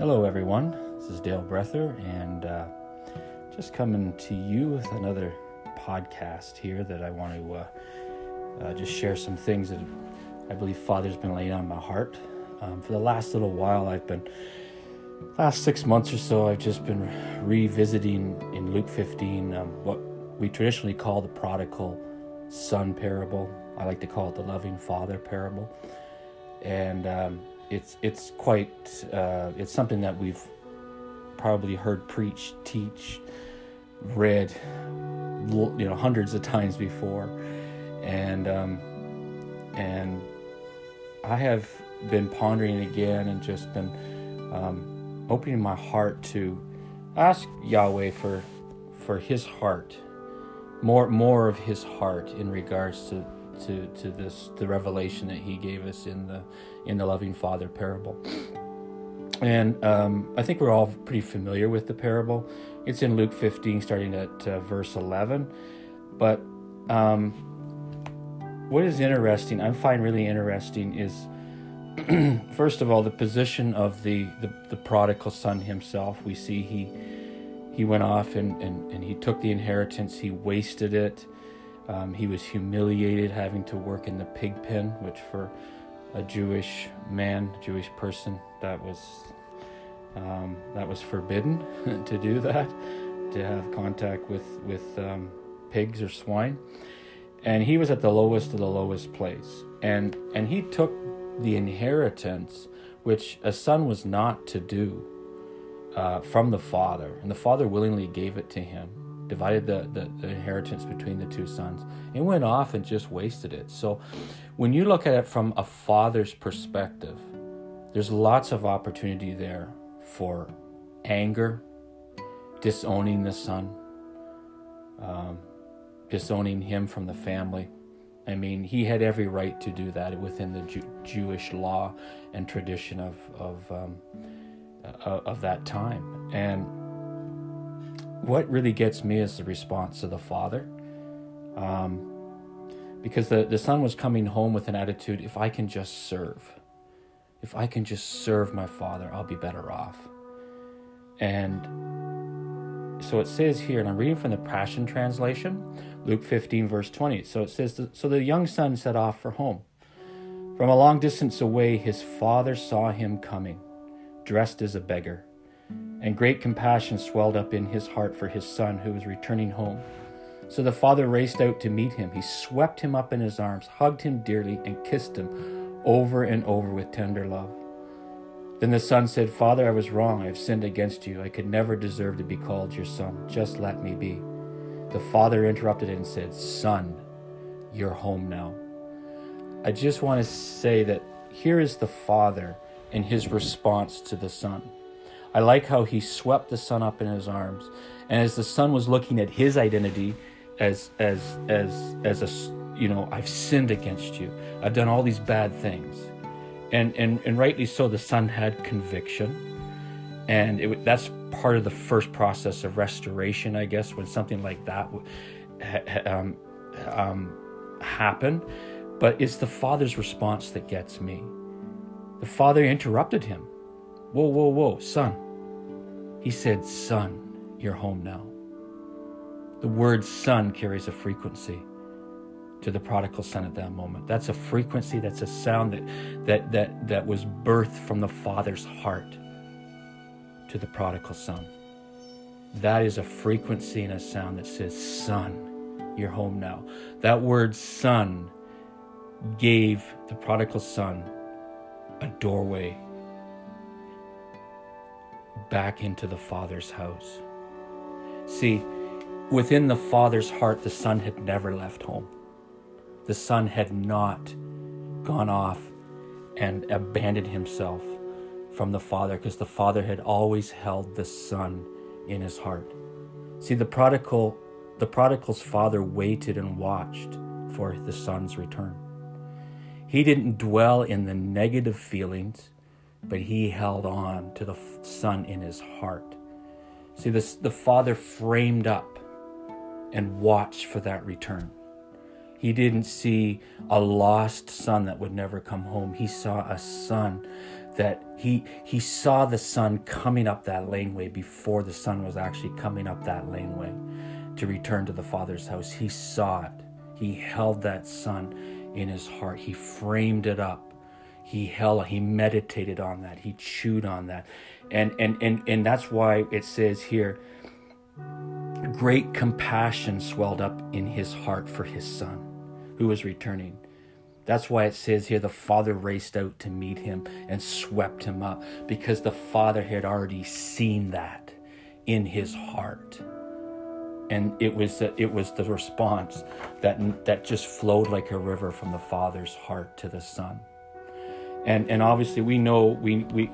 Hello, everyone. This is Dale Breather, and uh, just coming to you with another podcast here that I want to uh, uh, just share some things that I believe Father's been laying on my heart. Um, for the last little while, I've been, last six months or so, I've just been revisiting in Luke 15 um, what we traditionally call the prodigal son parable. I like to call it the loving father parable. And um, it's it's quite uh, it's something that we've probably heard preach, teach, read, you know, hundreds of times before, and um, and I have been pondering again and just been um, opening my heart to ask Yahweh for for His heart, more more of His heart in regards to to, to this the revelation that he gave us in the in the loving father parable. And um, i think we're all pretty familiar with the parable. It's in luke 15 starting at uh, verse 11 but um, what is interesting i find really interesting is first of all the position of the, the, the prodigal son himself. We see he he went off and, and, and he took the inheritance he wasted it um, he was humiliated having to work in the pig pen, which for a Jewish man, Jewish person, that was um, that was forbidden to do that, to have contact with with um, pigs or swine. And he was at the lowest of the lowest place, and and he took the inheritance which a son was not to do uh, from the father, and the father willingly gave it to him divided the, the, the, inheritance between the two sons and went off and just wasted it. So when you look at it from a father's perspective, there's lots of opportunity there for anger, disowning the son, um, disowning him from the family. I mean, he had every right to do that within the Jew- Jewish law and tradition of of um, uh, of that time. And what really gets me is the response of the father. Um, because the, the son was coming home with an attitude if I can just serve, if I can just serve my father, I'll be better off. And so it says here, and I'm reading from the Passion Translation, Luke 15, verse 20. So it says, So the young son set off for home. From a long distance away, his father saw him coming, dressed as a beggar and great compassion swelled up in his heart for his son who was returning home. So the father raced out to meet him. He swept him up in his arms, hugged him dearly, and kissed him over and over with tender love. Then the son said, Father, I was wrong. I have sinned against you. I could never deserve to be called your son. Just let me be. The father interrupted and said, Son, you're home now. I just want to say that here is the father in his response to the son. I like how he swept the son up in his arms, and as the son was looking at his identity as as as as a you know I've sinned against you. I've done all these bad things, and and and rightly so. The son had conviction, and it, that's part of the first process of restoration, I guess, when something like that um, um, happen. But it's the father's response that gets me. The father interrupted him Whoa, whoa, whoa, son. He said, Son, you're home now. The word son carries a frequency to the prodigal son at that moment. That's a frequency, that's a sound that that that that was birthed from the father's heart to the prodigal son. That is a frequency and a sound that says, Son, you're home now. That word son gave the prodigal son a doorway back into the Father's house. See, within the Father's heart, the Son had never left home. The Son had not gone off and abandoned himself from the Father because the Father had always held the Son in his heart. See, the prodigal, the prodigal's father waited and watched for the son's return. He didn't dwell in the negative feelings but he held on to the son in his heart. See, this, the father framed up and watched for that return. He didn't see a lost son that would never come home. He saw a son that he he saw the son coming up that laneway before the son was actually coming up that laneway to return to the father's house. He saw it. He held that son in his heart. He framed it up. He held he meditated on that. He chewed on that. And and and and that's why it says here great compassion swelled up in his heart for his son who was returning. That's why it says here the father raced out to meet him and swept him up because the father had already seen that in his heart. And it was it was the response that that just flowed like a river from the father's heart to the son. And and obviously we know we we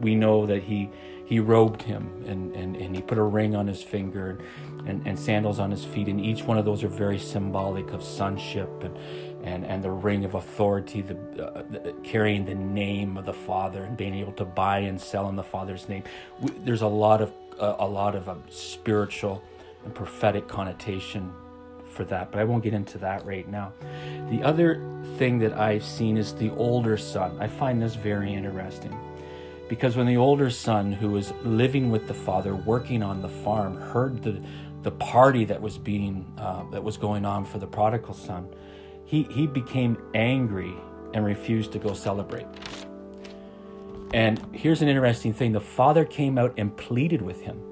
we know that he he robed him and, and, and he put a ring on his finger and, and sandals on his feet. And each one of those are very symbolic of sonship and, and, and the ring of authority, the, uh, the, carrying the name of the Father and being able to buy and sell in the Father's name. We, there's a lot of uh, a lot of um, spiritual and prophetic connotation for that, but I won't get into that right now. The other thing that I've seen is the older son. I find this very interesting. Because when the older son, who was living with the father, working on the farm, heard the, the party that was being uh, that was going on for the prodigal son, he, he became angry and refused to go celebrate. And here's an interesting thing the father came out and pleaded with him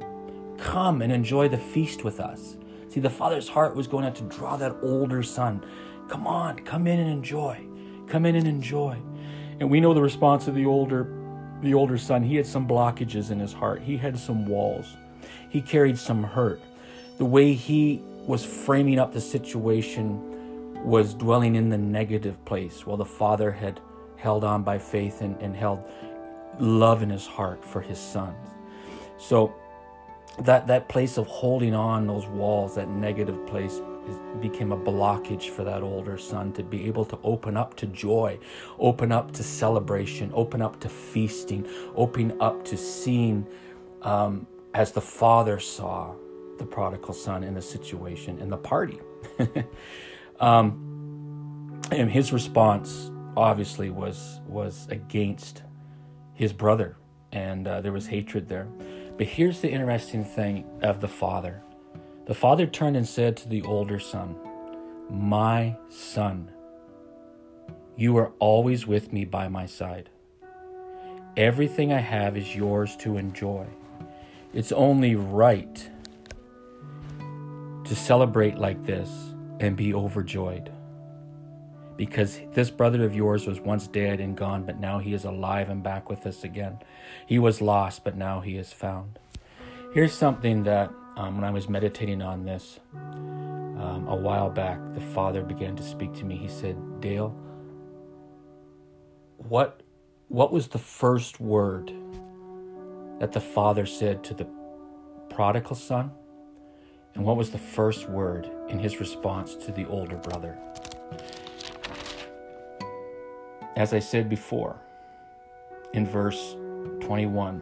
Come and enjoy the feast with us. See, the father's heart was going out to draw that older son. Come on, come in and enjoy. Come in and enjoy. And we know the response of the older the older son, he had some blockages in his heart. He had some walls. He carried some hurt. The way he was framing up the situation was dwelling in the negative place, while the father had held on by faith and, and held love in his heart for his sons. So that that place of holding on those walls, that negative place became a blockage for that older son to be able to open up to joy, open up to celebration, open up to feasting, open up to seeing um, as the father saw the prodigal son in the situation in the party. um, and his response obviously was was against his brother, and uh, there was hatred there. But here's the interesting thing of the father the father turned and said to the older son, My son, you are always with me by my side. Everything I have is yours to enjoy. It's only right to celebrate like this and be overjoyed. Because this brother of yours was once dead and gone, but now he is alive and back with us again. He was lost, but now he is found. Here's something that um, when I was meditating on this um, a while back, the Father began to speak to me. He said, Dale, what, what was the first word that the Father said to the prodigal son? And what was the first word in his response to the older brother? As I said before, in verse 21,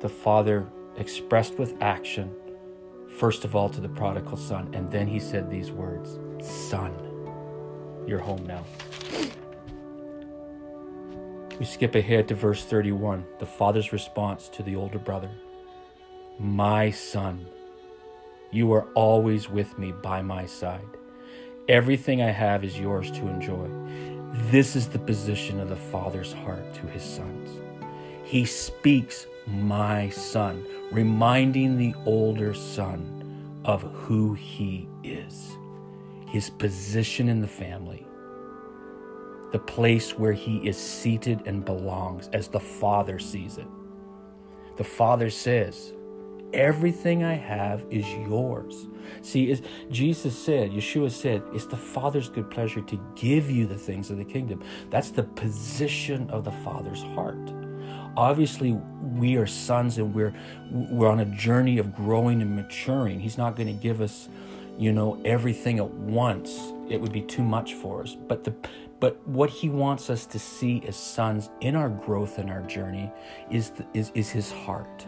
the Father expressed with action, first of all to the prodigal son, and then he said these words Son, you're home now. We skip ahead to verse 31, the father's response to the older brother My son, you are always with me by my side. Everything I have is yours to enjoy. This is the position of the father's heart to his sons. He speaks my son, reminding the older son of who he is, his position in the family, the place where he is seated and belongs as the father sees it. The father says, Everything I have is yours. See, as Jesus said, Yeshua said, it's the Father's good pleasure to give you the things of the kingdom. That's the position of the Father's heart. Obviously we are sons and we're we're on a journey of growing and maturing. He's not going to give us you know everything at once. It would be too much for us. But the but what he wants us to see as sons in our growth and our journey is the, is is his heart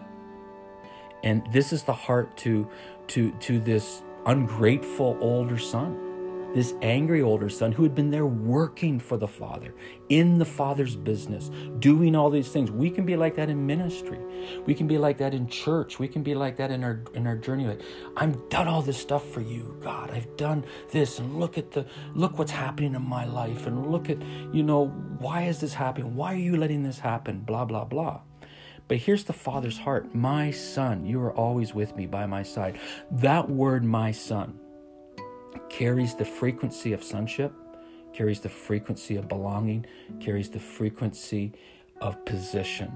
and this is the heart to to to this ungrateful older son this angry older son who had been there working for the father, in the father's business, doing all these things. We can be like that in ministry. We can be like that in church. We can be like that in our in our journey. Like, I'm done all this stuff for you, God. I've done this and look at the look what's happening in my life and look at, you know, why is this happening? Why are you letting this happen? Blah blah blah. But here's the Father's heart My son, you are always with me by my side. That word, my son, carries the frequency of sonship, carries the frequency of belonging, carries the frequency of position.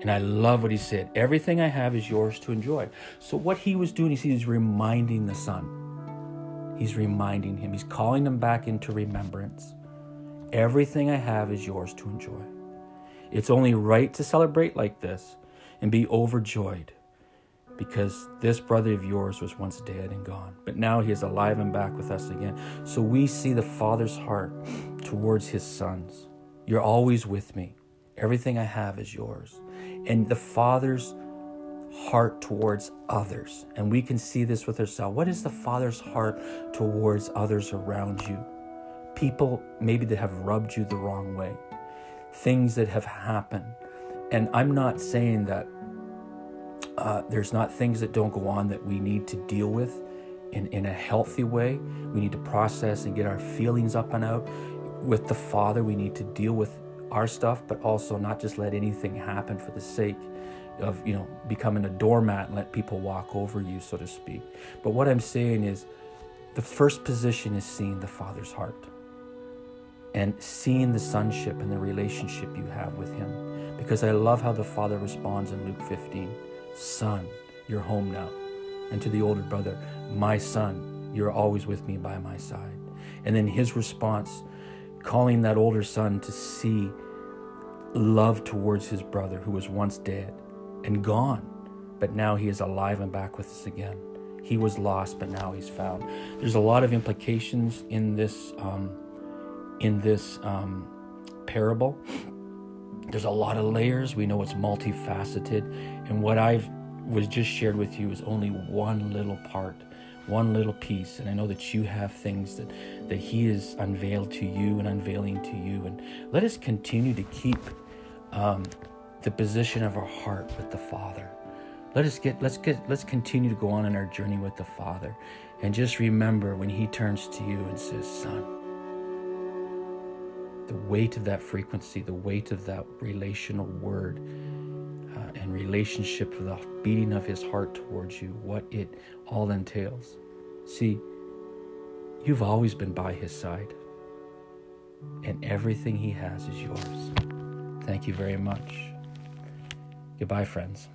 And I love what he said. Everything I have is yours to enjoy. So, what he was doing he's reminding the son. He's reminding him. He's calling him back into remembrance. Everything I have is yours to enjoy. It's only right to celebrate like this and be overjoyed because this brother of yours was once dead and gone, but now he is alive and back with us again. So we see the Father's heart towards his sons. You're always with me. Everything I have is yours. And the Father's heart towards others. And we can see this with ourselves. What is the Father's heart towards others around you? People maybe that have rubbed you the wrong way things that have happened. And I'm not saying that uh, there's not things that don't go on that we need to deal with in, in a healthy way. We need to process and get our feelings up and out. With the Father, we need to deal with our stuff, but also not just let anything happen for the sake of, you know, becoming a doormat and let people walk over you, so to speak. But what I'm saying is the first position is seeing the Father's heart and seeing the sonship and the relationship you have with him. Because I love how the father responds in Luke 15 Son, you're home now. And to the older brother, My son, you're always with me by my side. And then his response, calling that older son to see love towards his brother who was once dead and gone, but now he is alive and back with us again. He was lost, but now he's found. There's a lot of implications in this. Um, in this um, parable. There's a lot of layers. We know it's multifaceted. And what I've was just shared with you is only one little part, one little piece. And I know that you have things that, that He has unveiled to you and unveiling to you. And let us continue to keep um, the position of our heart with the Father. Let us get let's get let's continue to go on in our journey with the Father. And just remember when He turns to you and says, Son, the weight of that frequency, the weight of that relational word uh, and relationship, of the beating of his heart towards you, what it all entails. See, you've always been by his side, and everything he has is yours. Thank you very much. Goodbye, friends.